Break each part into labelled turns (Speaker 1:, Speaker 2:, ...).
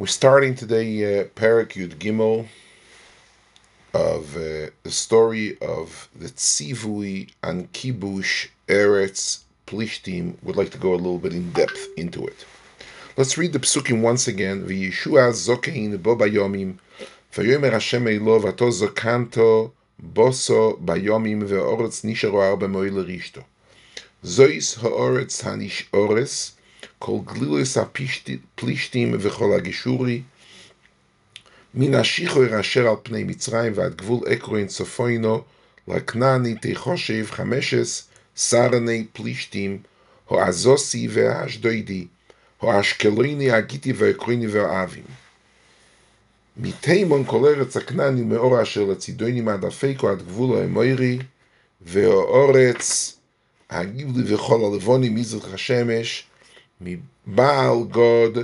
Speaker 1: We're starting today uh, Parak Yud Gimel of uh, the story of the Tzivui and Kibush Eretz Plishtim. Would like to go a little bit in depth into it. Let's read the psukim once again. V'yeshua zokein bo bayomim v'yomer Hashem elo v'ato zokanto boso bayomim ve'oretz nisharo arba moil rishto. Zois ha'oretz hanish ores כל גלילוס הפלישתים וכל הגישורי, מן השיחור אשר על פני מצרים ועד גבול אקרוין צפוינו, לכנעני תחושב חמשס סרני פלישתים, והאשדוידי, הו האשקלויני הגיטי והאקרויני והאבים. מתימון כל ארץ הכנעני מאור אשר לצידוינים עד אפקו עד גבול האמוירי, והאורץ הגיבלי וכל הלבונים מזרח השמש, מבעל גוד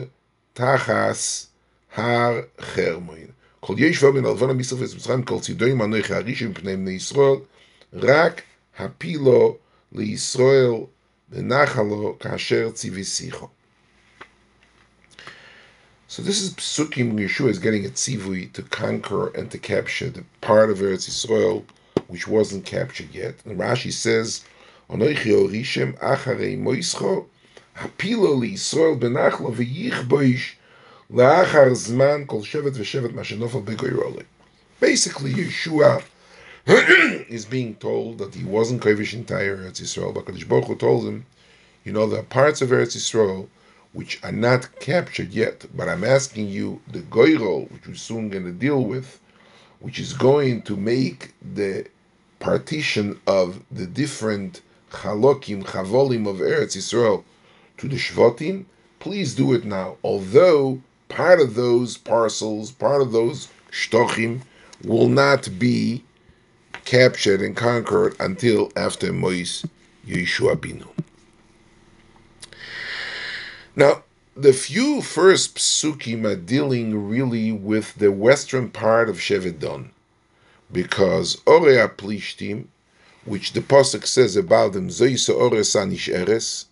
Speaker 1: תחס הר חרמוין. כל יש ומן הלבון המסרף ומצרים כל צידויים אנוכי הרישי מפני בני ישראל, רק הפילו לישראל ונחלו כאשר ציוויסיכו. So this is Psukim Yeshua is getting a tzivui to conquer and to capture the part of Eretz Yisrael which wasn't captured yet. And Rashi says, Anoichi orishem acharei moischo הפילו לישראל בנחלו ויכבוש לאחר זמן כל שבט ושבט מה שנופל בגוירולי. Basically, Yeshua is being told that he wasn't Kovish entire Eretz Yisrael, but Kadosh Baruch Hu told him, you know, there are parts of Eretz Yisrael which are not captured yet, but I'm asking you the Goyrol, which we're soon going to deal with, which is going to make the partition of the different chalokim, chavolim of Eretz Yisrael to the Shvatim, please do it now. Although part of those parcels, part of those shtochim, will not be captured and conquered until after Mois Yeshua Binu. Now, the few first psukim are dealing really with the western part of Shevedon, because Orea Plishtim, which the pasuk says about them, Zoisa Ores Anish Eres,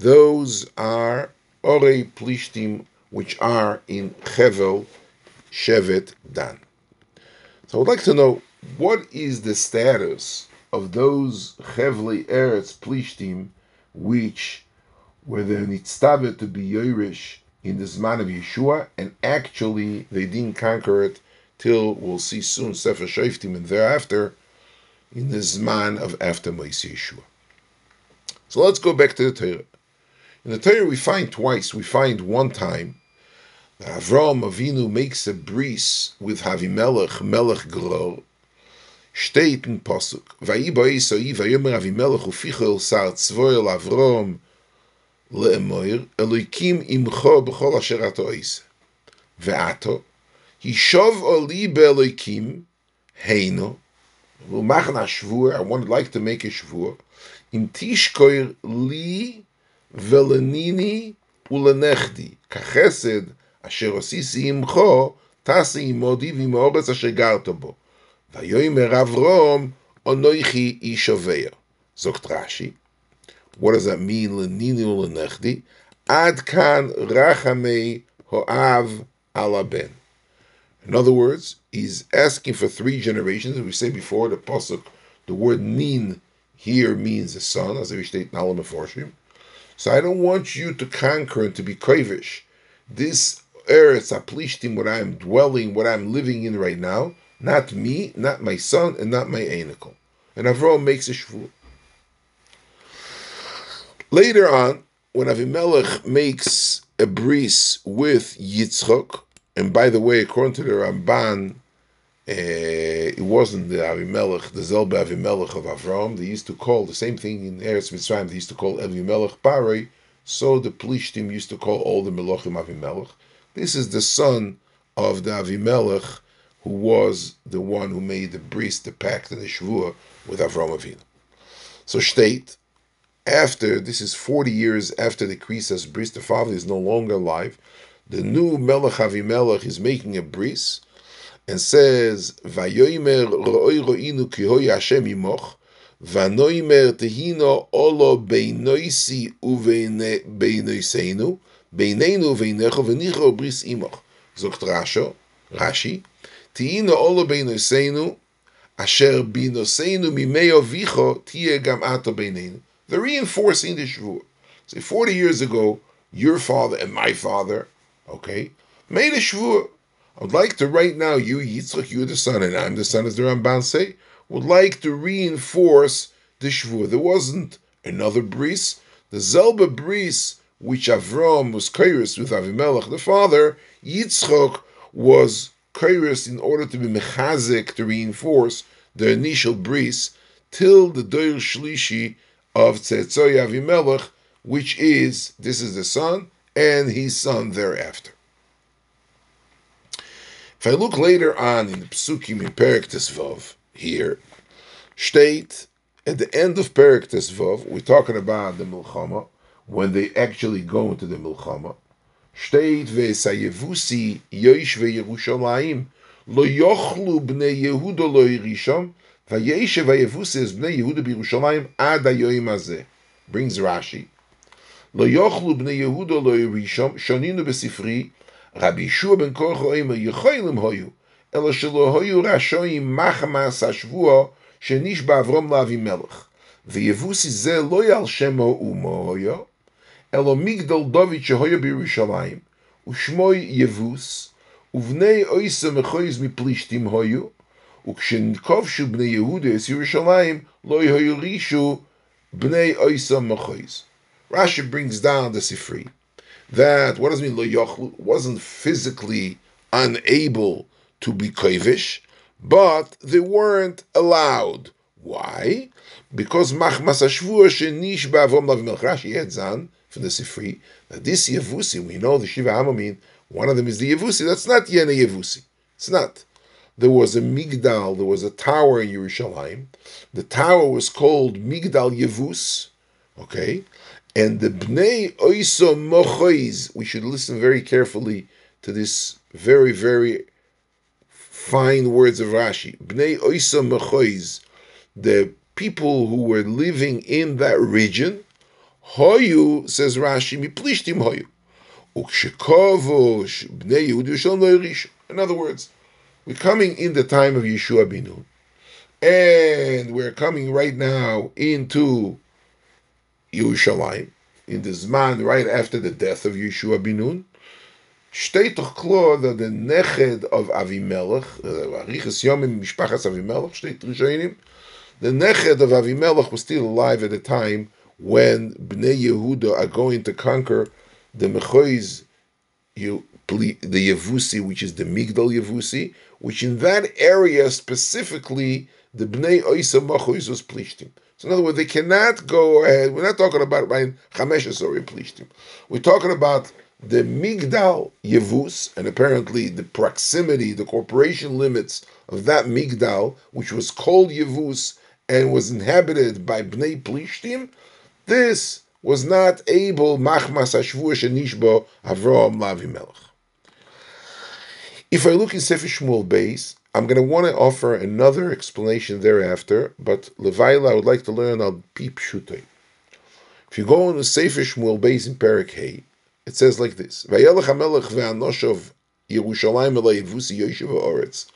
Speaker 1: those are Orei Plishtim, which are in Chevel, Shevet, Dan. So I would like to know what is the status of those Chevli Eretz Plishtim, which were the nitztabet to be Yoirish in the Zman of Yeshua, and actually they didn't conquer it till we'll see soon Sefer Shoftim and thereafter in the Zman of after Moisés Yeshua. So let's go back to the Torah. In the Torah, we find twice. We find one time that Avram Avinu makes a bris with Havimelech, Melech Gror. Steht in Pasuk. Vayi boi soi vayomer Avimelech ufichel sar tzvoel Avram le'emoir Eloikim imcho b'chol oli be'eloikim heino We'll machen a shvur. I would like to make a shvur. Im tishkoir li ולניני ולנכדי, כחסד אשר עשיסי עמכו, טסי עמודי ועם האורץ אשר גרת בו. ויאמר אברום, אנוכי איש עובר. זוקת רש"י. What does that mean, לניני ולנכדי? עד כאן רחמי הואב על הבן. In other words, he's asking for three generations. As we say before, the pasuk, the word nin here means the son, as we state in Alam Meforshim. so I don't want you to conquer and to be kovish. This eretz aplishtim, what I'm dwelling, what I'm living in right now, not me, not my son, and not my anical. And Avram makes a shvur. Later on, when Avimelech makes a bris with Yitzchok, and by the way, according to the Ramban, Uh, it wasn't the Avimelech, the Zelbe Avimelech of Avram. They used to call the same thing in Eretz Mitzrayim. They used to call Avimelech Parei. So the Plishtim used to call all the Melochim Avimelech. This is the son of the Avimelech, who was the one who made the bris, the pact, and the shvua with Avram Avinu. So state after this is forty years after the Krisa's bris, the father is no longer alive. The new Melech Avimelech is making a bris and says, Vayoimer ro'oi ro'inu ki hoi Hashem imoch, vanoimer tehino olo beinoisi uveinoiseinu, beineinu uveinecho venicho bris imoch. Zogt Rasho, Rashi, Tiina Olo Beinoseinu, Asher Binoseinu Mimeo Vicho, Tia Gam Ato Beinenu. They're reinforcing the Shavuot. Say, 40 years ago, your father and my father, okay, made a Shavuot. I would like to right now, you, Yitzchak, you're the son, and I'm the son, as the Ramban say, would like to reinforce the Shavuot. There wasn't another bris. The Zelba bris, which Avram was kairos with Avimelech, the father, Yitzchak was kairos in order to be mechazik, to reinforce the initial bris, till the Doir Shlishi of Tzetzoy Avimelech, which is, this is the son, and his son thereafter. If I look later on in the Psukim in Perik here, state at the end of Perik Vov, we're talking about the Milchama, when they actually go into the Milchama, state ve'sayevusi yoish ve'yerushalayim lo yochlu bnei Yehuda lo yirisham v'yeshe ve'yevusi es bnei Yehuda b'yerushalayim ad hayoyim hazeh. Brings Rashi. Lo yochlu bnei Yehuda lo yirisham shoninu besifri. רבי ישוע בן כורחו אומר, יכולים היו, אלא שלא היו רשעים מחמס השבוע שנשבע אברום לאבימלך. ויבוסי זה לא יעל שם האומו היה, אלא מגדל דוד שהיה בירושלים, ושמו יבוס, ובני אויסה מחויז מפלישתים היו, וכשנכבשו בני יהודה את ירושלים, לא היו רישו bnei oisa machois. Rashi brings down the Sifri that what does it mean lo yochlu wasn't physically unable to be kovish, but they weren't allowed. Why? Because machmas ashvur shenish ba'avom lavimelch. Rashi on from the Sifri that this Yevusi, we know the Shiva Hamamim, one of them is the Yevusi. That's not Yene Yevusi. It's not. There was a Migdal, there was a tower in Yerushalayim. The tower was called Migdal Yevus, okay? And the Bnei Oiso Mochoiz, we should listen very carefully to this very, very fine words of Rashi. Bnei Oiso Mochoiz, the people who were living in that region, Hoyu, says Rashi, Miplishtim Hoyu. In other words, we're coming in the time of Yeshua Binu. And we're coming right now into Yerushalayim, in the Zman right after the death of Yeshua Binun. Steht doch klar that the Neched of Avimelech, the Arichas Yomim Mishpachas Avimelech, steht Rishonim, the Neched of Avimelech was still alive at the time when Bnei Yehuda are going to conquer the Mechoiz, the Yevusi, which is the Migdal Yevusi, which in that area specifically, the Bnei Oisa Machoiz was Plishtim. So in other words, they cannot go ahead. We're not talking about Ryan Chameshes or Plishtim. We're talking about the Migdal Yevus, and apparently the proximity, the corporation limits of that Migdal, which was called Yevus and was inhabited by Bnei Plishtim, this was not able Machmas Ashvur Shenishbo Avram Lavimelech. If I look in Sefer Shmuel base, I'm going to want to offer another explanation thereafter, but Levaila, I would like to learn on Pip Shutei. If you go into Sefer Shmuel base in Perik Hay, it says like this: Vayelech Hamelech ve'anoshov Yerushalayim elay Yevusi Yoshev Haaretz.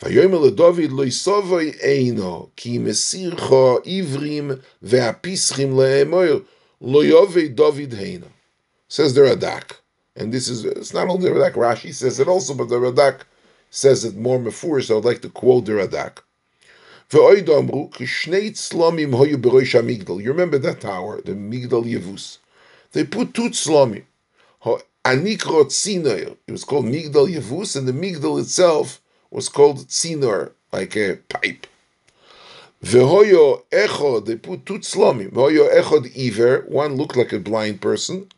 Speaker 1: Vayomer leDavid lo yisovoi eino ki mesircha ivrim ve'apischim le'emoyer lo David heino. Says the Radak, and this is it's not only the Radak. Rashi says it also, but the Radak says it more mefurish. I would like to quote the Radak. You remember that tower, the Migdal Yevus. They put two tzlomim. It was called Migdal Yevus, and the Migdal itself was called Tzinoir, like a pipe. They put two tzlomim. One looked like a blind person.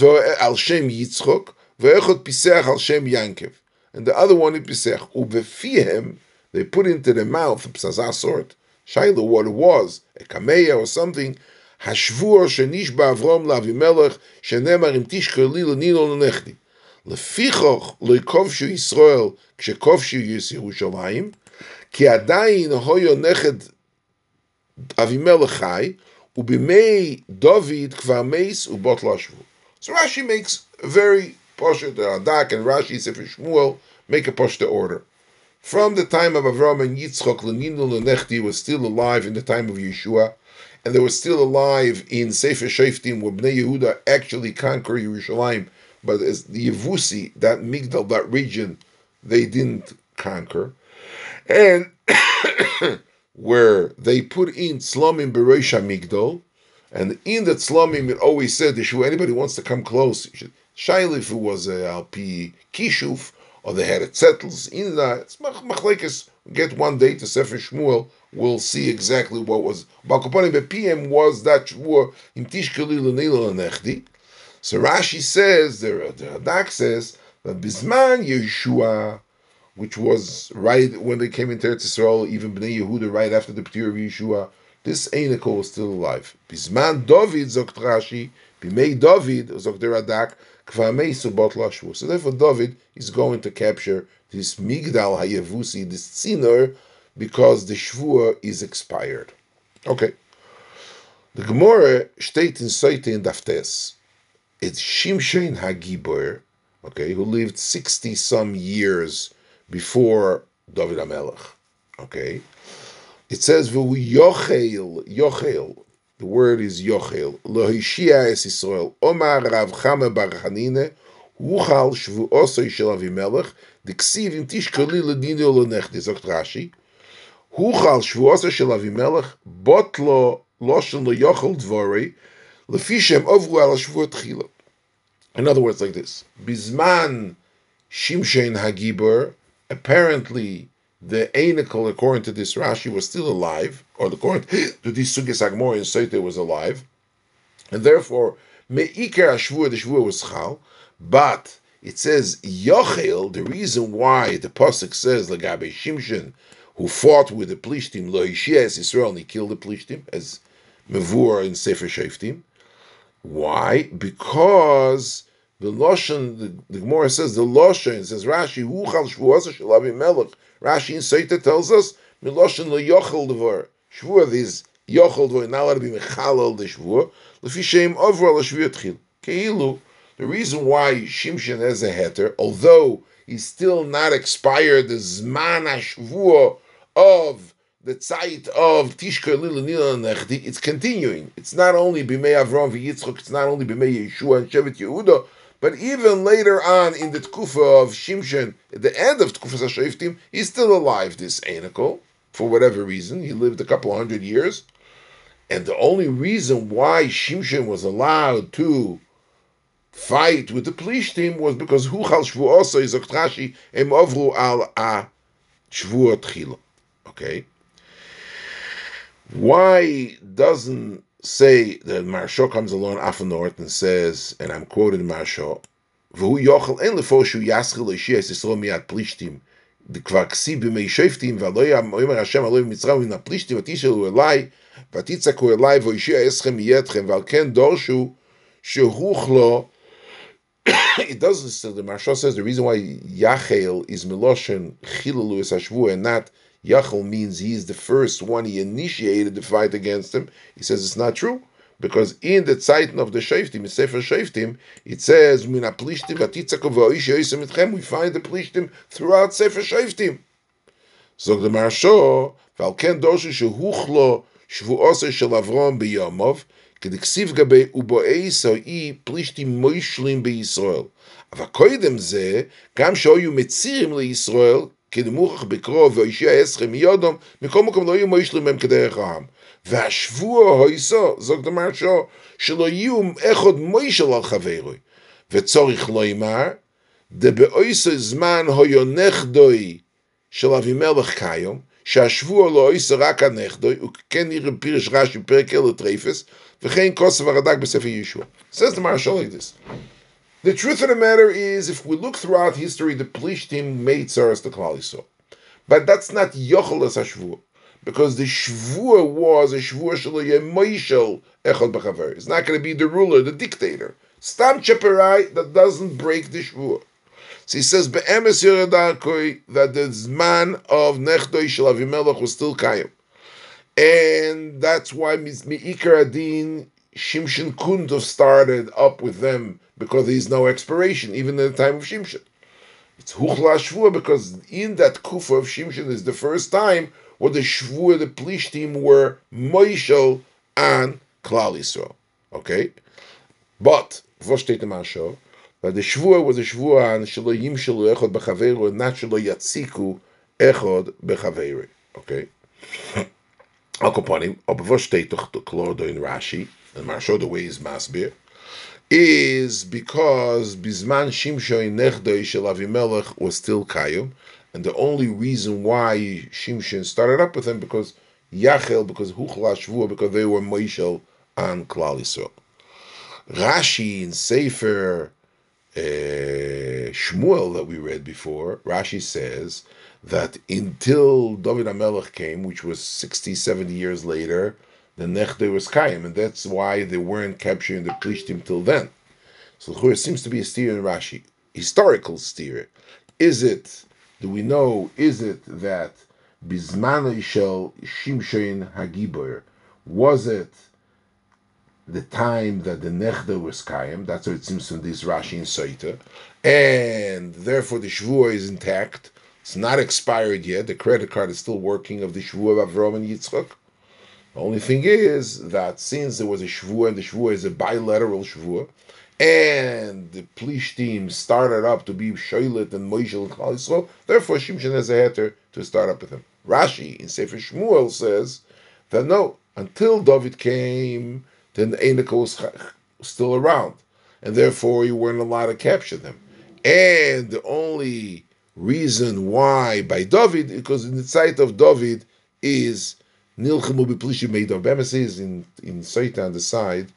Speaker 1: Al Shem Yitzchok. Al Shem Yankev And the other one is Piseach. Ubefihem, they put into the mouth, psazah sort, Shiloh, what it was, a kameya or something, השבוע שנשבע אברום לאבימלך, שנאמר אם תשקר לי לנינו לנכדי. לפיכוך לא יכבשו ישראל כשכבשו ירושלים, כי עדיין הויו נכד אבימלך חי, ובימי דוד כבר מייס ובוט לא שבו. So Rashi makes a very Poshet, the Radak, and Rashi, Sefer Shmuel, make a Poshta order. From the time of Avram and Yitzchok, Leninu Lenechti was still alive in the time of Yeshua, and they were still alive in Sefer Shaftim, where Bnei Yehuda actually conquered Yerushalayim, but as the Yevusi, that Migdal, that region, they didn't conquer. And where they put in Tzlomim Bereisha Migdal, and in that Tzlomim it always said, Yeshua, anybody wants to come close, Shail if it was a Alpi Kishuf, or they had it settles in that. It's machlekes. Get one day to Sefer Shmuel, we'll see exactly what was. Balkopani PM was that Shmuel in Tishkeli Lenila Nechdi. So Rashi says, the, the Radak says that Bisman Yeshua, which was right when they came into Eretz Yisrael, even Bnei Yehuda, right after the P'tir of Yeshua, this Einako was still alive. Bisman David, Zokt Rashi, Bimei David, Zokt Radak, so therefore, David is going to capture this Migdal Hayavusi, this Tziner, because the Shvua is expired. Okay. The Gemara steht in Seite in Daftes. It's Shimshon Hagibor, okay, who lived 60 some years before David HaMelech. Okay. It says, Yochel, Yochel, the word is Yochel. Lohishia es Yisrael. Omar Rav Chama Bar Chanine. Uchal shvu osoi shel Avimelech. Diksiv im tish koli ledini o lenechdi. Zogt Rashi. Uchal shvu osoi shel Avimelech. Bot lo loshen lo yochel dvorei. Lefishem ovru al shvu tchila. In other words, like this. Bizman Shimshein Hagibor. Apparently, the Einikel, according to this Rashi, was still alive, or according to this Sugis Agmor in Soite was alive, and therefore Me'iker Ashvur, the Shvur was Chal, but it says Yochel, the reason why the Pasuk says Lagabe Shimshon, who fought with the Plishtim, Lo Ishias Israel, and he killed the Plishtim, as Mevur in Sefer Sheftim. Why? Because the Loshan, the, the Gemara says the Loshan, says Rashi, Uchal Shvuasa Shalavi Melech, Rashi in Seita tells us, Miloshin lo yochel devar. Shvur is yochel devar, not allowed to be mechalal the shvur. Lefi shem over al shvur tchil. Keilu, the reason why Shimshon has a heter, although he's still not expired the zman shvur of the tzait of Tishka Lila Nila Nechdi, it's continuing. It's not only Bimei Avram v'Yitzchok, it's not only Bimei Yeshua and Shevet Yehuda, but even later on in the Tkufa of Shimshon, at the end of Tkufa Shaftim, he's still alive, this Anakel, for whatever reason. He lived a couple hundred years. And the only reason why Shimshon was allowed to fight with the Plishtim was because Huchal also is Oktrashi em Ovru al a Shvu Tchila. Okay? Why doesn't say that Marsha comes along often north and says, and I'm quoting Marsha, והוא יוכל אין לפור שהוא יסחל אישי את ישראל מיד פלישתים. כבר כסיב בימי שפטים, ולא יאמר השם אלוהים במצרים מן הפלישתים, ותשאלו אליי, ותצעקו אליי, וישיע אסכם מידכם, ועל כן דורשו שהוכלו it doesn't say the Marsha says the reason why Yachel is Miloshen Chilalu is Hashvu and not Yachel means he's the first one, he initiated the fight against him. He says it's not true. Because in the Zeiten of the Shaftim, in Sefer Shaftim, it says, Min plishtim v'titzako v'oish yoisem itchem, we find the plishtim throughout Sefer Shaftim. So the Marsho, ועל כן דורשו שהוך לו שבועוסו של אברהם ביומוב, כדכסיב גבי ובואיסו אי פלישתים מוישלים בישראל. אבל קודם זה, גם שהיו מצירים לישראל, כדמוכח בקרוב והושיע אסכם מיודום, מכל מקום לא יהיו מוישלים הם כדרך העם. והשבוע הויסו, זאת אומרת שו, שלא יהיו אחד מוישל על חברוי. וצורך לא יאמר, דבאויסו זמן הויו נכדוי של אבימלך קיום, שהשבוע לא הויסו רק הנכדוי, וכן נראה פירש רש"י פרק אלו טרייפס, וכן כוסף הרד"ק בספר ישוע. the Marshal like this. The truth of the matter is, if we look throughout history, the Plishtim made Tsaras the Klal But that's not Yochelas HaShavua. Because the Shvua was a Shvua Shalo Yemoishel Echad B'chaver. It's not going to be the ruler, the dictator. Stam Cheperai that doesn't break the Shvua. So he says, Be'emes Yeradakoi, that the Zman of Nechdoi Shel Avimelech was still Kayim. And that's why Mi'ikar Adin Shimshon have started up with them because there is no expiration, even in the time of Shimshon. It's Huchla Shvua because in that Kufa of Shimshon is the first time where the Shvua, the Plishtim were Moishel and Klal Yisrael. Okay? But, im Ansho? That the Shvua was a Shvua and Shelo Yimshelu Echod Bechaveru and not Shelo Yatziku Echod Bechaveru. Okay? Al aber was steht doch in Rashi, and Marsho the way is Masbir, is because Bizman Shimshon Nechdoi Avimelech was still Kayum, and the only reason why Shimshon started up with him because Yachel, because Huchla Shvua, because they were Moishel and Klal Yisrael. Rashi in Sefer uh, Shmuel that we read before, Rashi says that until David HaMelech came, which was 60, 70 years later, the Nechde was Kaim, and that's why they weren't capturing the Plishtim till then. So there seems to be a steer in Rashi. Historical steer. Is it, do we know, is it that Bizman Shel Shimshon Hagibor, was it the time that the Nechda was Kaim, that's what it seems from this Rashi and Soita, and therefore the Shvuah is intact, it's not expired yet, the credit card is still working of the Shvuah of Avram and Yitzchak, the only thing is that since there was a shvua and the shvua is a bilateral shvua, and the Plishtim started up to be Shoilet and Moishel and Klal therefore Shimshon has a heter to start up with him. Rashi in Sefer Shmuel says that no, until David came, then Einaka was still around, and therefore you weren't allowed to capture them. And the only reason why by David, because in the sight of David is Nilchemu b'plishim meidav. Bema says in in Saita on the side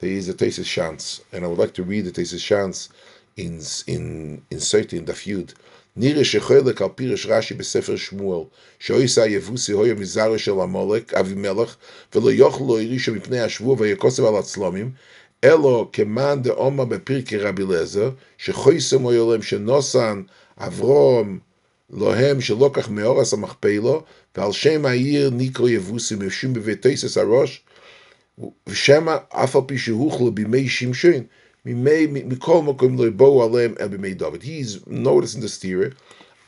Speaker 1: there is a Tesis Shans, and I would like to read the Tesis Shans in in in Saita in the feud. נראה שחלק על פירש רש"י בספר שמואל, שאויסה יבוסי הויה מזרע של המולק, אבימלך, ולא יאכל לו ירישו מפני השבוע ויקוסם על הצלומים, אלו כמאן דאומה בפרקי רבי אליעזר, שחויסם היולם שנוסן אברום לוהם שלוקח מאורס המכפלו, ועל שם העיר ניקרו יבוסים יושבים בבית תסס הראש, ושמא אף על פי שהוכלו בימי שמשון, מכל מקום לא יבואו עליהם אל בימי דוד. He's noticing the steer.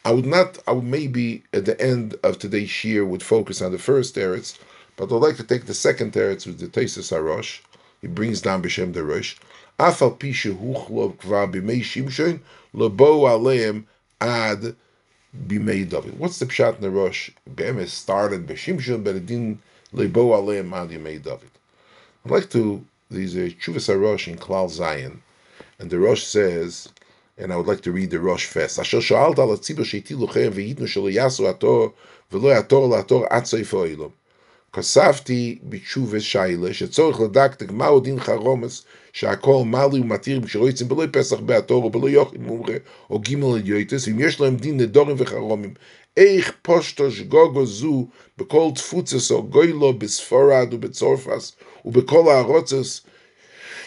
Speaker 1: I would not, I would maybe at the end of today's year would focus on the first teretz, but I'd like to take the second teretz with the Tesis Harosh. He brings down B'Shem the Rosh. אף על פי שהוכלו כבר בימי שמשון, לא בואו עליהם עד be made of it. What's the pshat in the rush? B'emes started b'shimshon, but it didn't lebo aleim how made of it. I'd like to. There's a chuvas rosh in Klal Zion, and the rush says, and I would like to read the rush first. Asher sheiti luchem ve'idnu ator ve'lo. כספתי בתשובה שיילה, שצורך לדקדק מהו דין חרומס, שהכל מלי ומתיר שלא יצאים בלא פסח בעתור או בלא יוכל מומרה או גימל ליוטס, ואם יש להם דין נדורים וחרומים. איך פושטו שגוגו זו בכל תפוצס או גוילו בספרד ובצורפס ובכל הארוצס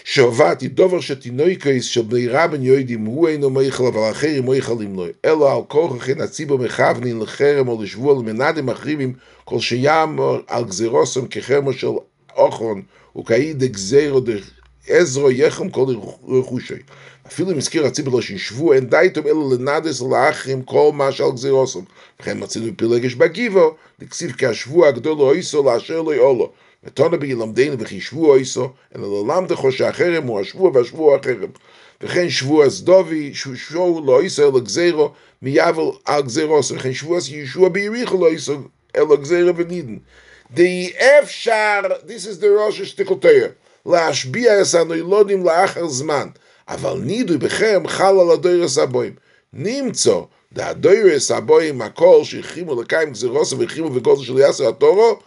Speaker 1: שהובעתי דובר שתינוקייס של בני רבן יוידים הוא אינו מויכל אבל אחרים מויכלים לו אלא על כורחן הציבור מכוונין לחרם או לשבוע למנדים אחרים כל שיאמר על גזירוסם כחרמו של אוכון וכאי דגזירו עזרו יחם כל רכושי. אפילו אם הזכיר הציבור לא שישבו, אין די טוב אלא לנדס לאחרים כל מה שעל גזירוסם. וכן מצינו בפילגש בגיבו, דקסיב כי השבוע הגדול לא איסו לאשר לא יאולו. ותונה בילמדנו וכי שבוע איסו, אלא ללמדכו שהחרם הוא השבוע והשבוע החרם. וכן שבוע סדובי, ששו לא איסו אלא גזירו, מיבל על גזירוסו, וכן שבוע ישוע ביריחו לא איסו אלא גזירו ונידן. די אפשר, this is the Rosh Hashanah, להשביע את הנוילודים לאחר זמן, אבל נידוי בחרם חל על הדוירס הבוים. נמצא דהדוירס הבוים הכל שהחרימו לקיים גזירוסו והחרימו וגוזו של יאסר התורו,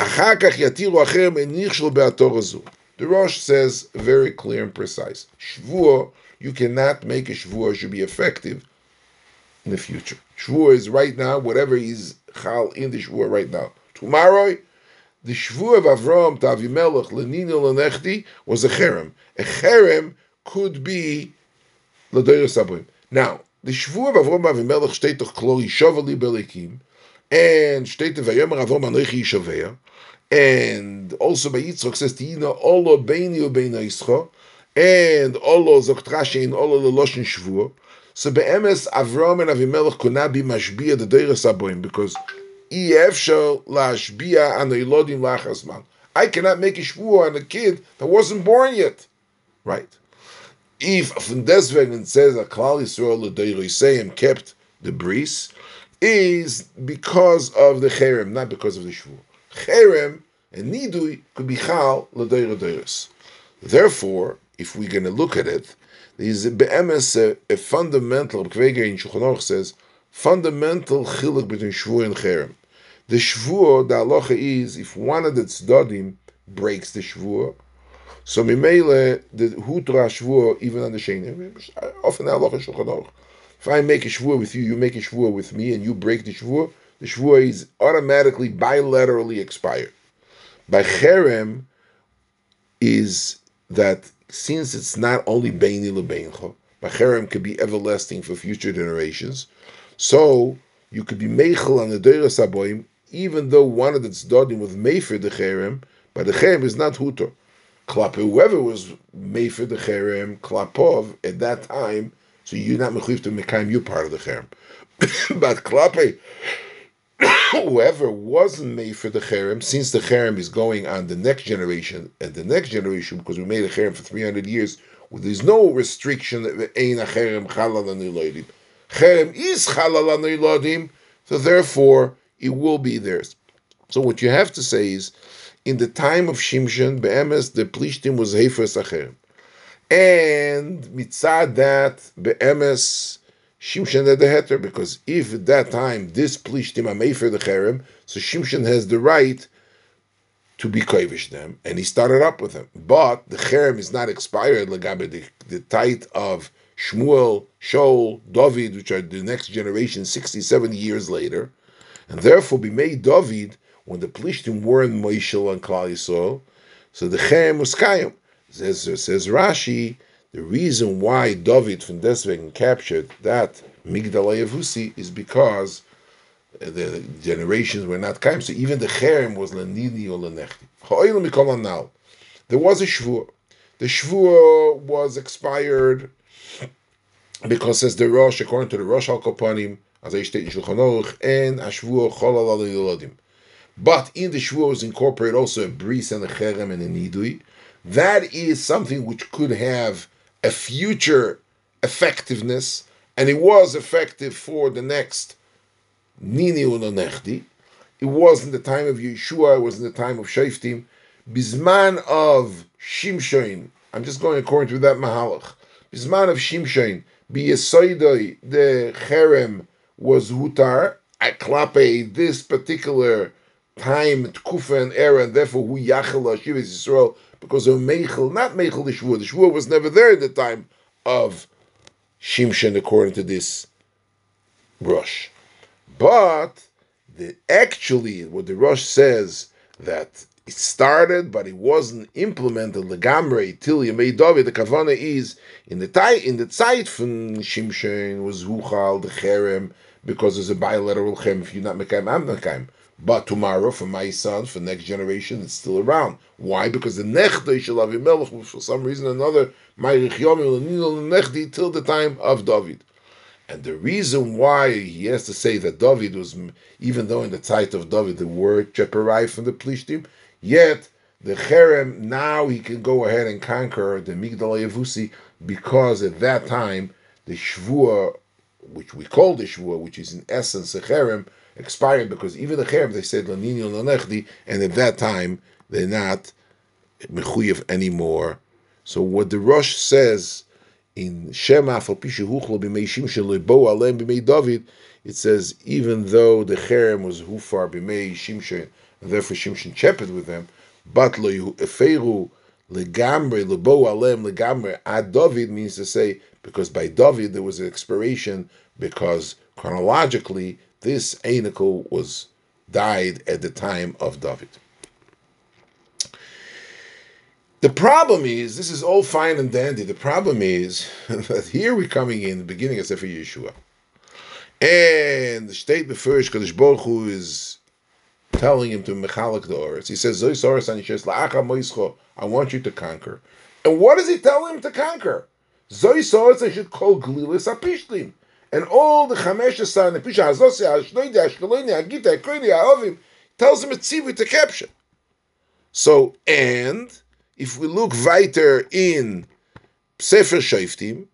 Speaker 1: The Rosh says very clear and precise. Shvuah, you cannot make a Shvuah should be effective in the future. Shvuah is right now, whatever is chal in the Shvuah right now. Tomorrow, the Shvu of Avram to Avimelech Lenino Lenechti was a cherem. A cherem could be Ladoyer Saboim. Now, the Shvu of Avram Avimelech steht doch Klo Yishovali Belikim, and steht the Vayomer Avram Anochi Yishoveya, and also by Yitzchak says Tina Olo Beini Ubeina Yischa, and Olo Zoktrashi in Olo Leloshin Shvur. So be'emes Avram and Avimelech could not be mashbia the Deiras Aboim because Efshel lashbia an Ilodim lachasman. I cannot make a shvur on a kid that wasn't born yet, right? If from deswegen says a Klal Yisrael the kept the bris, is because of the cherem, not because of the shvur. Cherem and nidui could be chal l'deira Therefore, if we're going to look at it, there is a a, a fundamental, Kveger in Shulchan says, fundamental chiluk between shvur and cherem. The shvur, the halacha is, if one of the tzdadim breaks the shvur, so mimele the hutra shvur even on the sheni. Often halacha shulchan If I make a shvur with you, you make a shvur with me, and you break the shvur, the shvur is automatically bilaterally expired. By cherem is that since it's not only beini lebeincho, by cherem could be everlasting for future generations. So you could be meichel on the deiras aboim, even though one of the tzdadim was mefer the cherem, but the cherem is not hutor. Klap whoever was mefer the cherem, klapov at that time, so you're not mechuv to mekayim, you part of the cherem. but klape whoever wasn't made for the cherem, since the cherem is going on the next generation and the next generation, because we made a cherem for 300 years, well, there's no restriction that ein cherem chalal anilodim. Cherem is so therefore it will be theirs. So what you have to say is, in the time of Shimshon, be'emes, the plishtim was hefer cherem. And mitzad that, be'emes, Shimshon had the heter because if at that time this plishtim for the cherem, so Shimshon has the right to be kovish them, and he started up with them. But the cherem is not expired. Legabe the, the tight of Shmuel, Shaul, David, which are the next generation, 60, 70 years later, and therefore be made David when the plishtim were in Moishel and Klal Yisrael. So the cherem was kayim. Says, says Rashi the reason why David from Deswegen captured that Migdal Yavusi is because uh, the generations were not kaim. So even the cherem was lenini or lenechti. now. There was a shvur. The shvur was expired because as the Rosh, according to the Rosh Al Kopanim, as I state in Shulchan Aruch, and a cholal al But in the shvur was incorporated also a bris and a cherem and a nidui. That is something which could have a future effectiveness, and it was effective for the next Nini Unonechdi. It was in the time of Yeshua, it was in the time of Shaftim. Bisman of Shimshoin, I'm just going according to that Mahalach. Bisman of Shimshon, Biyesoidoi, the Cherem was Hutar, Aklape, this particular time, Tkufa and era, and therefore Hu Yachel Shivas Yisrael because of Meichel, not Meichel the Shvur. The Shvur was never there at the time of Shimshon, according to this Rosh. But the, actually, what the Rosh says that it started, but it wasn't implemented legamre till Yemei David. The kavana is in the time in the zeit from Shimshon was huchal the cherem because there's a bilateral cherem. If you're not mekayim, I'm not mekayim. But tomorrow, for my son, for next generation, it's still around. Why? Because the Nechdi shall Melech, for some reason or another, my Nechdi till the time of David. And the reason why he has to say that David was, even though in the time of David the word jeopardized from the Plishtim, yet the Cherem, now he can go ahead and conquer the Migdal Yavusi because at that time the Shvua, which we call the Shvua, which is in essence a Cherem, expired because even the Cherem they said Lanini Lanechdi, and at that time they're not mechuyev anymore. So what the Rosh says in Shema David, it says even though the Cherem was Hufar b'Mei Shimshon, and therefore Shimshon shepherded with them, but lo Eferu legamre lebo alem legamre ad David means to say because by David there was an expiration because chronologically this Einikel was died at the time of David. The problem is, this is all fine and dandy. The problem is that here we're coming in the beginning of Sefer Yeshua. And the state before Kadosh Baruch Hu is telling him to mechalik the oris. He says, "Zois oris anishes la'acha moischo." I want you to conquer. And what does he tell him to conquer? Zois oris should call glilis apishlim. And all the chamesh asar nepisha hazosia hashnoidi hashkeloni hagita hekoni haovim tells him it's tzivu to capture. So and if we look weiter in Sefer Shoftim,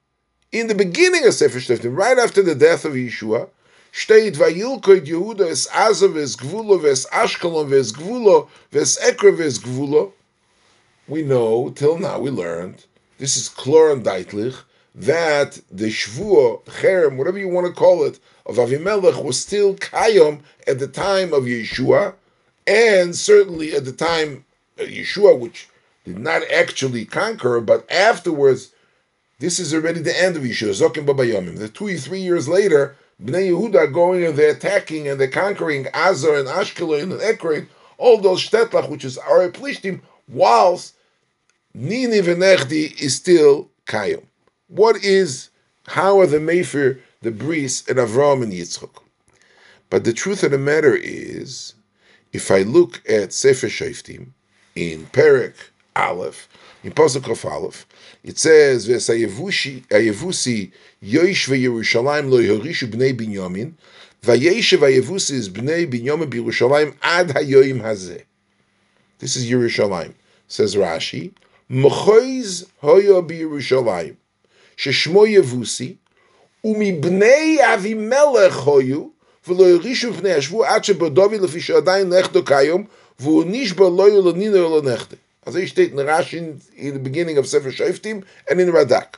Speaker 1: in the beginning of Sefer Shoftim, right after the death of Yeshua, steht Vayilkoid Yehuda es Aza ves Gvulo ves Ashkelon ves Gvulo ves Ekre ves Gvulo. We know, till now we learned, this is Kloran Deitlich, that the Shvuah, Cherem, whatever you want to call it, of Avimelech was still Kayom at the time of Yeshua, and certainly at the time of Yeshua, which did not actually conquer, but afterwards, this is already the end of Yeshua, Zokim Babayomim. The two, three years later, Bnei Yehuda are going and they're attacking and they're conquering Azar and Ashkelon and Ekron, all those Shtetlach, which is Arei Plishtim, whilst Niniv and Echdi is still Kayom. What is, how are the Mefer, the Bris, and Avram and Yitzchok? But the truth of the matter is, if I look at Sefer Shoftim in Perek Aleph, in Pasuk of Aleph, it says, "V'esayevusi yoish veYerushalayim lo yorishu bnei binyamin, vayeshev hayevusi is bnei binyamin b'Yerushalayim ad hayoyim hazeh." This is Yerushalayim. Says Rashi, "Mechoiz hoyo b'Yerushalayim, sheshmo Yevusi, umibnei Avimelech hoyu, v'lo yorishu bnei ashvu ad shebedovi lefi she'adayin nechdo kayom, v'u nishba lo yolonino yolonechde." Also ich steht in Rashi in, in the beginning of Sefer Shoftim and in Radak.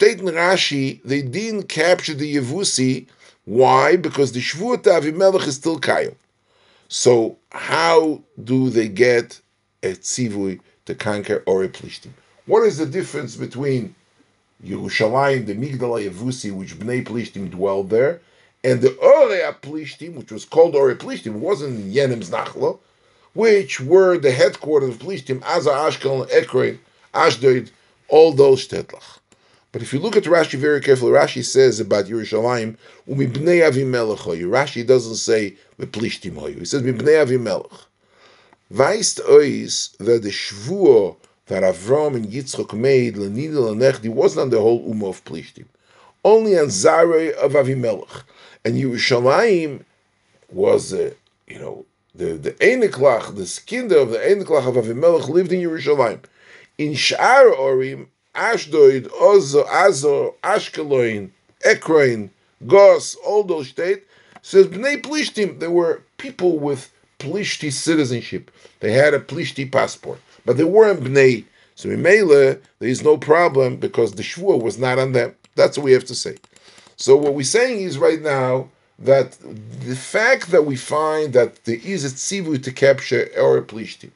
Speaker 1: In Rashi, they didn't capture the Yevusi. Why? Because the Shvuot Avimelech is still Kayim. So how do they get a tzivui to conquer or a plishtim? What is the difference between Yerushalayim, the Migdal Yevusi, which Bnei Plishtim dwelled there, and the Orei Plishtim, which was called Orei Plishtim, wasn't Yenim's Nachlo, which were the headquarters of Plishtim, Azar, Ashkelon, Ekron, Ashdod, all those Tetlach. But if you look at Rashi very carefully, Rashi says about Yerushalayim, "Umibnei Avimelech hoyu." Rashi doesn't say "Plishtim hoyu." He says "Mibnei Avimelech." Weist ois that the shvuah that Avram and Yitzchok made lenidel Nechdi wasn't on the whole Ummah of Plishtim, only on Zarei of Avimelech, and Yerushalayim was, uh, you know, the the Einiklach, the skinda of the Einiklach of Avimelech lived in Yerushalayim. In Shar Orim, Ashdod, Ozo, Azor, Ashkelon, Ekron, Gos, all those states, says Bnei Plishtim. There were people with Plishti citizenship. They had a Plishti passport, but they weren't Bnei. So in there is no problem because the Shvuah was not on them. That's what we have to say. So what we're saying is right now that the fact that we find that there is a tzivui to capture or plishtim,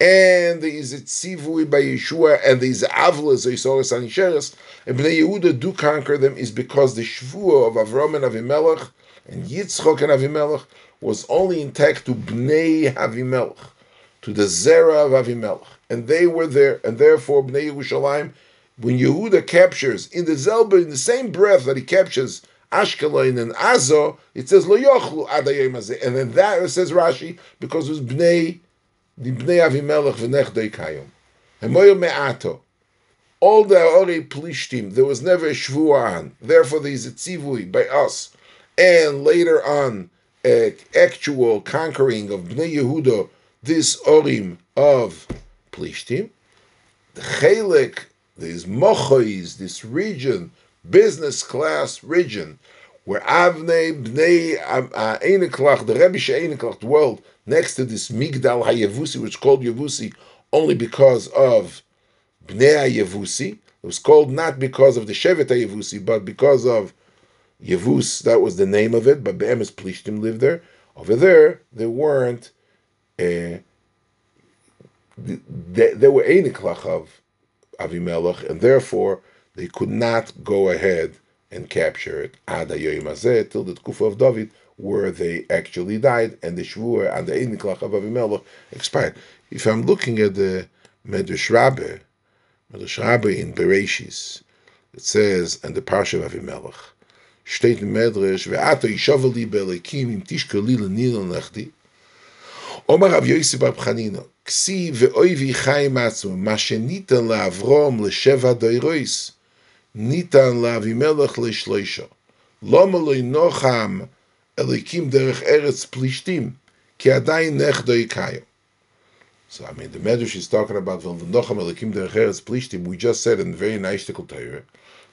Speaker 1: and there is a tzivui by Yeshua, and there is avlas, Yisoris Anisheres, and Bnei Yehuda do conquer them is because the shvuah of Avram and Avimelech and Yitzchok and Avimelech was only intact to Bnei Avimelech, to the Zera of Avimelech, and they were there, and therefore Bnei Yerushalayim, when Yehuda captures in the Zelba, in the same breath that he captures Ashkelon and Azo, it says lo yochlu adayim and then that it says Rashi because it was bnei the bnei Avimelech v'nechdei kayom. Hemoyo me'ato. All the ori plishtim, there was never a shvuah Therefore, there is a tzivui by us, and later on, a actual conquering of bnei Yehuda, this orim of plishtim. The chelik, these mochois, this region business class region where Avnei Bnei uh, Einiklach, the Rebbe Einiklach dwelled next to this Migdal HaYevusi, which is called Yevusi only because of Bnei HaYevusi. It was called not because of the Shevet HaYevusi, but because of Yevus, that was the name of it, but Be'emes Plishtim lived there. Over there, there weren't, uh, they, they were Einiklach of Avimelech, and therefore they could not go ahead and capture it ad Mazeh till the Tkufa of David, where they actually died, and the Shvuah and the Einiklach of Avimelech expired. If I'm looking at the Medrash Rabbe, Medrash Rabbe in Bereshis, it says, and the Parsha of Avimelech, steht in Medrash, ve'ato yishavali be'elekim im tishkali l'nil nechdi, אומר רב יוסי בר פחנינו, כסי ואויבי חיים עצמו, מה שניתן לאברום לשבע דוירויס, ניתן לאבימלך לשלושה. למה לא נוחם אליקים דרך ארץ פלישתים, כי עדיין נכדוי קיים. So, I mean, the Medrash is talking about Vilnocham Elikim Derech Eretz Plishtim. We just said in very nice Torah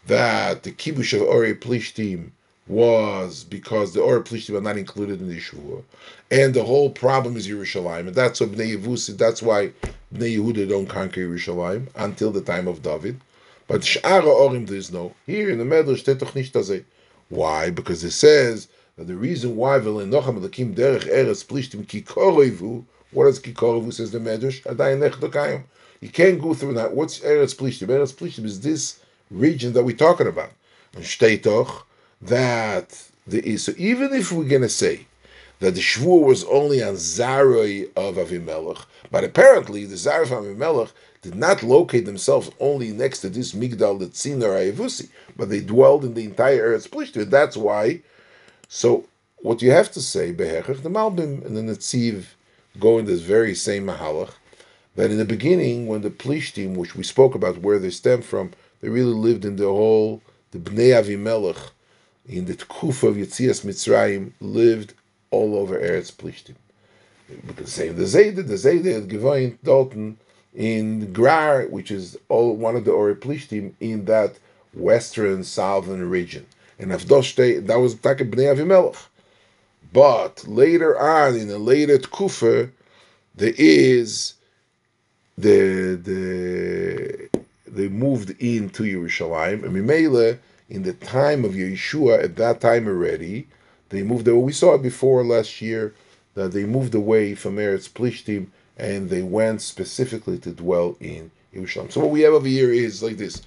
Speaker 1: that the kibush of Ori Plishtim was because the Ori Plishtim are not included in the Yeshua. And the whole problem is Yerushalayim. And that's what Bnei Yevusi, that's why Bnei Yehuda don't conquer Yerushalayim until the time of David. But Sh'ara Orim there is no. Here in the Medrash, Tetoch Nishtazeh. Why? Because it says that the reason why Vilnocham Elikim Derech Eretz Plishtim Kikoroivu what does Kikorovu says the Medrash? Adayin Nech You can't go through that. What's Eretz Plishtim? Eretz Plishtim is this region that we're talking about. And Shteitoch, that there is. So even if we're to say that the Shvur was only on Zaroi of Avimelech, but apparently the Zaroi of Avimelech did not locate themselves only next to this Migdal Letzin or Ayevusi, but they dwelled in the entire Eretz Plishtim. That's why. So what you have to say, Behechach, the Malbim and the Netziv, go in this very same Mahalach, that in the beginning, when the Plishtim, which we spoke about where they stem from, they really lived in the whole, the Bnei Avimelech, in the Tkuf of Yitzias Mitzrayim, lived all over Eretz Plishtim. Because same the Zayde, the Zayde had Gevoin Dalton in Grar, which is all one of the Ori Plishtim in that western southern region. And Avdosh, that was Taka Bnei Avimelech. But later on, in a later Tkufa, there is the the they moved into Yerushalayim, and Mimele, in the time of Yeshua, at that time already, they moved. Away. We saw it before last year that they moved away from Eretz Plishtim and they went specifically to dwell in Yerushalayim. So what we have over here is like this: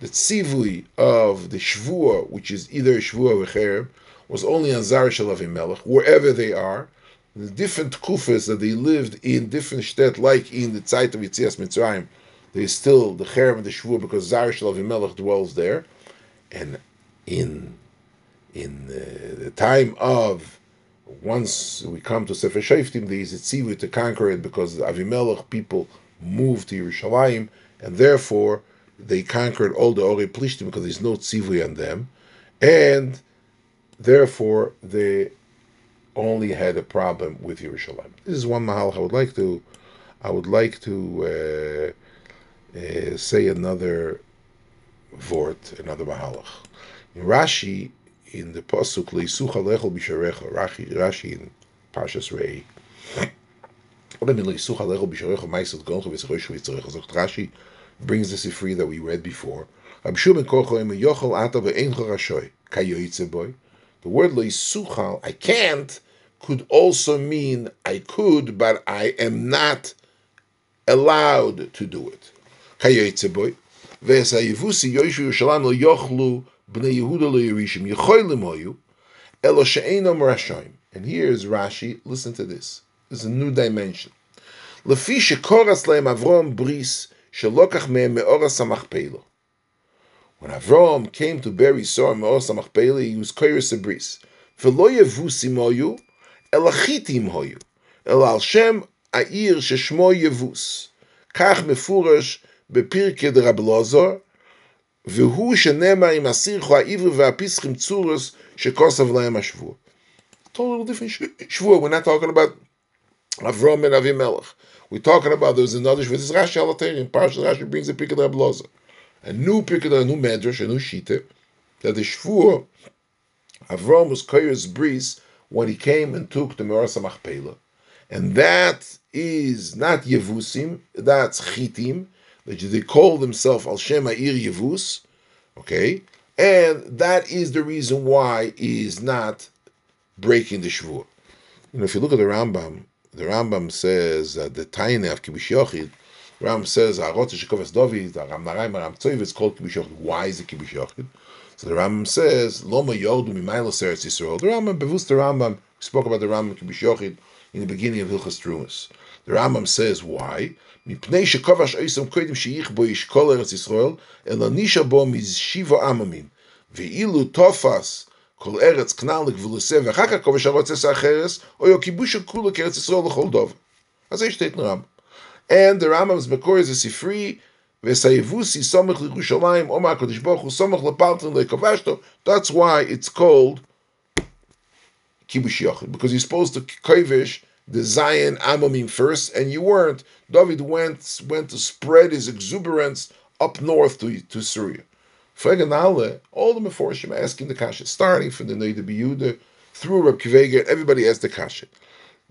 Speaker 1: the tzivui of the Shvua, which is either Shvua or Cherem, was only on Zar Shalavim Melech, wherever they are. The different kufas that they lived in different shtet, like in the Tzait of Yitzias Mitzrayim, they still the Cherem and the Shvur because Zar Shalavim Melech dwells there. And in in uh, the time of once we come to Sefer Shoftim, there is a tzivui to conquer it because the Avimelech people moved to Yerushalayim, and therefore they conquered all the Ori Plishtim because there's no tzivui on them, and Therefore, they only had a problem with Yerushalayim. This is one mahal I would like to, I would like to uh, uh, say another vort, another mahalach. In Rashi, in the pasuk leisucha lechol bisharecha, Rashi, Rashi in Parshas Rei. Rashi brings the sifri that we read before. The word leisuchal, I can't, could also mean I could, but I am not allowed to do it. Kayotzeboy. והיבוסי יוישו ירושלים לא יאכלו בני יהודה לא ירישים, יכולים היו, אלא שאינם רשעים. And here is Rashi, listen to this. This is a new dimension. לפי שקורס להם אברהם בריס, שלוקח מהם מאורס המכפלה. When Avram came to bury Sor Me'os HaMachpelah, he was Koyres Abris. V'lo yevusim hoyu, el achitim hoyu, el al Shem העיר ששמו יבוס. כך מפורש בפרקי דרב אלעזר, והוא שנאמר עם הסירחו העברי והפיסחים צורס שכוסף להם השבוע. Total different shvur. We're not talking about Avram and Avimelech. We're talking about there's another shvur. This is Rashi Alatarian. Parshas Rashi brings the Pirkei Rab Lozer a new Pirkei, a new Medrash, a new Shita, that the Shvur, Avram was Koyer's bris when he came and took the Meras Machpelah. And that is not Yevusim, that's Chitim, that they call themselves Al Shem Ir Yevus, okay? And that is the reason why he is not breaking the Shvur. You know, if you look at the Rambam, the Rambam says that the Taina of Kibush Yochid, Ram says, Arotz Shekovas David, Ram Naraim, Ram Tzoiv, it's called Kibbush Yochid. Why is it Kibbush Yochid? So the Rambam says, Loma Yodu Mimayla Seretz Yisrael. The Rambam, Bevus the Rambam, spoke about the Rambam Kibbush Yochid in the beginning of Hilchas Trumas. The Rambam says, why? מפני שכובש עיסם קודם שייך בו ישקול ארץ ישראל, אלא נישה בו מזשיבו עממים. ואילו תופס כל ארץ כנען לגבולוסה, ואחר כך כובש הרוצס האחרס, או יו כיבוש של כולו כארץ ישראל לכל דובר. אז זה שטייט רמב"ם. And the Rambam's מקור זה ספרי, וסייבוסי סומך לירושלים, אומר הקדוש ברוך הוא סומך לפלטן לכבשתו, that's why it's called kibush yochid, because you're supposed to kivish the Zion Amamim first, and you weren't. David went went to spread his exuberance up north to, to Syria. Freganale, all the Meforshim asking the kasha, starting from the Biyuda through Reb Akiva Eiger, everybody asked the kasha.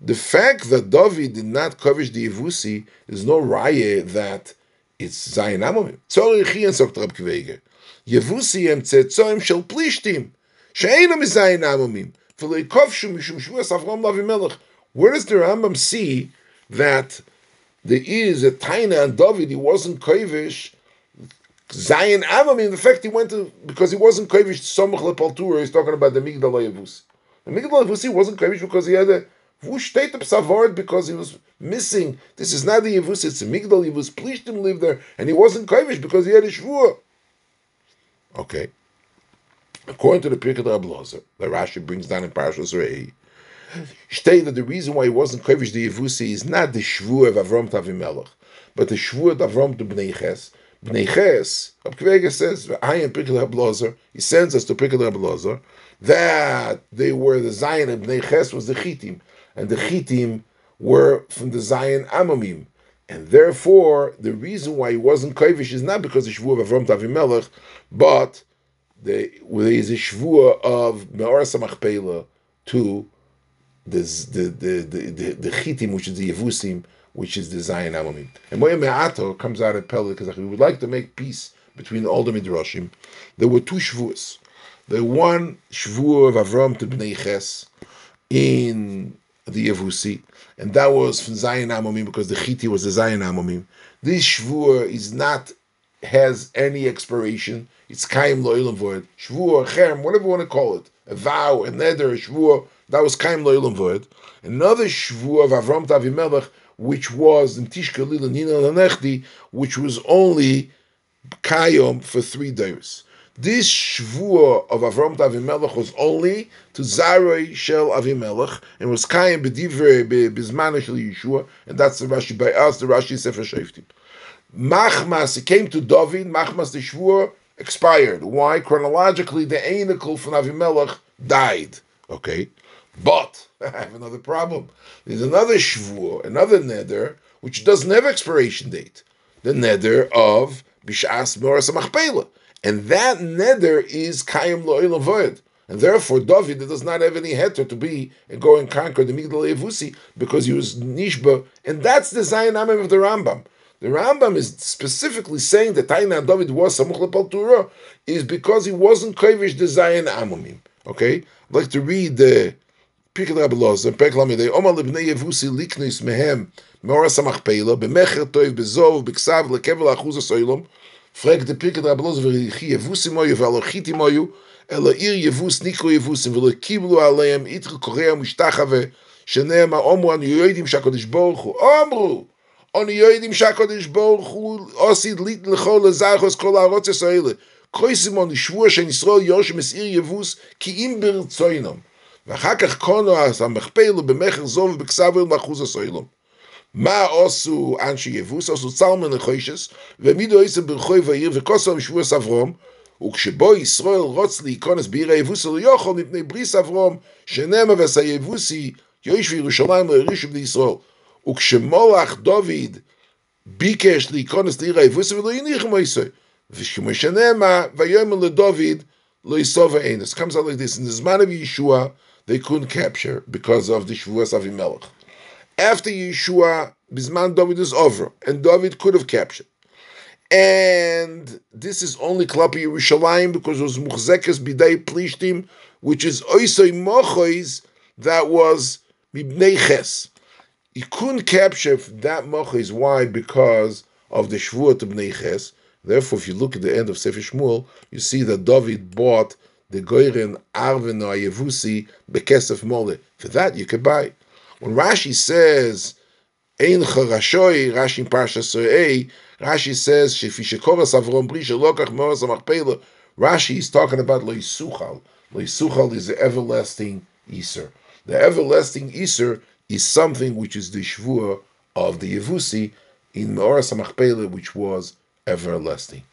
Speaker 1: The fact that David did not cover the Yevusi is no raya that it's Zion Amamim. Tzori Chien sagt Reb Akiva Eiger. Yevusi em tzetzoim shel plishtim, she'enam Zion Amamim, v'lei kovshu mishum shvuas Avram Lavi Melech. Where does the Rambam see that there is a Taina and David, he wasn't Kovish, Zion Avamim, the fact he went to, because he wasn't Kovish, Somach Lepaltura, he's talking about the Migdal Yavusi. The Migdal Yavusi wasn't Kovish because he had a Vush Tetep Savard because he was missing. This is not the Yavus, it's a Migdal Yavus. Plishtim lived there, and he wasn't Kovish because he had a Shvur. Okay. According to the Pirkei Rabbi the Rashi brings down in Parashas Re'eh, state that the reason why he wasn't kovish the Yevusi is not the shvur of Avram Tavimelech, but the shvur of Avram to Bnei Ches. Bnei Ches, Abkvega says, I am Pikkel Hablozer, he sends us to Pikkel Hablozer, that they were the Zion of Bnei Ches was the Chitim, and the Chitim were from the Zion Amamim. And therefore, the reason why he wasn't kovish is not because the shvur of Avram Tavimelech, but the, there is a shvur of Me'or Samachpela to the the the the chitim, which is the yevusim, which is the Zion Amamim. And Moya Me'ato comes out of Pele because we would like to make peace between all the midrashim. There were two shvuos. The one shvuah of Avram to Bnei Ches in the Yevusi, and that was from Zion Amamim because the chiti was the Zion Amamim. This shvuah is not has any expiration. It's kaim lo lo'ilam void. Shvuah, cherem, whatever you want to call it. A vow, a neder, a shvuah that was Kaim Lo'ilam Void. Another Shvu of Avram Tavimelech, which was in Tishka Lila Nina Lanechdi, which was only Kayom for three days. This Shvua of Avram Tavimelech was only to Zaroi Shel Avimelech and was Kayim B'divrei B'zman Shel Yeshua, and that's the Rashi by us, the Rashi Sefer Shoftim. Machmas, it came to David, Machmas the Shvua expired. Why? Chronologically, the Einikel from Avimelech died. Okay. But I have another problem. There's another shvur, another neder, which doesn't have expiration date. The neder of Bishas Moras Machpela. And that neder is Kayim Lo'il Avoid. And therefore, David does not have any heter to be and go and conquer the Migdal Yevusi because he was Nishba. And that's the Zion Amim of the Rambam. The Rambam is specifically saying that Taina David was Samuch Lepal is because he wasn't Kavish the Zion Amimim. Okay? I'd like to read the פיקד רבלוז, זה פרק למד, אומר לבני יבוסי ליקניס מהם, מאור הסמך פעילה, במחר טוב, בזוב, בקסב, לקבל האחוז הסוילום, פרק דה פיקד רבלוז, וכי יבוסי מויו, ואלו חיתי מויו, אלא עיר יבוס ניקו יבוסים, ולא קיבלו עליהם, איתר קוראי המשטחה, ושניהם האומרו, אני יוידים שהקודש בורחו, אומרו, אני יוידים שהקודש בורחו, עושיד ליט לכל לזרחוס כל הערוצס האלה, קויסימון, שבוע שנשרול יושם אס יבוס, כי אם ברצוינם, ואחר כך קונו המכפל במכר זוב ובכסבל מאחוז הסוילום. מה עשו אנשי יבוס? עשו צלמן לחוישס, ומידו עשם ברחוי ועיר וכוסו משבועס אברום, וכשבו ישראלרוץ להיכונס בעיר היבוס לא יוכל מפני בריס אברום, שנאמר ועשה יבוסי, יויש וירושלים לא הרישו בני ישראל. וכשמולך דוד ביקש להיכונס לעיר היבוס ולא יניח מויסו. וכמו שנאמר, ויאמר לדוד, לא יסוב comes out like this, in the זמן of Yeshua, they couldn't capture because of the Shavuos Avimelech. After Yeshua, Bisman David is over, and David could have captured. And this is only Klapi Yerushalayim because it was Muchzekes Bidei Plishtim, which is Oisoi Mochois that was Mibnei Ches. He couldn't capture that Mochois. Why? Because of the Shavuot Bnei Ches. Therefore, if you look at the end of Sefer Shmuel, you see that David bought the Goyren Arvin or Yevusi Bekesef Mole. For that you could buy. When Rashi says Ein Charashoi, Rashi in Parsha Soei, Rashi says Shefi Shekoras Avrom Brisha Lokach Moras Amachpela Rashi is talking about Leisuchal. Leisuchal is the everlasting Easter. The everlasting Easter is something which is the Shvua of the Yevusi in Meoras HaMachpelah, which was everlasting.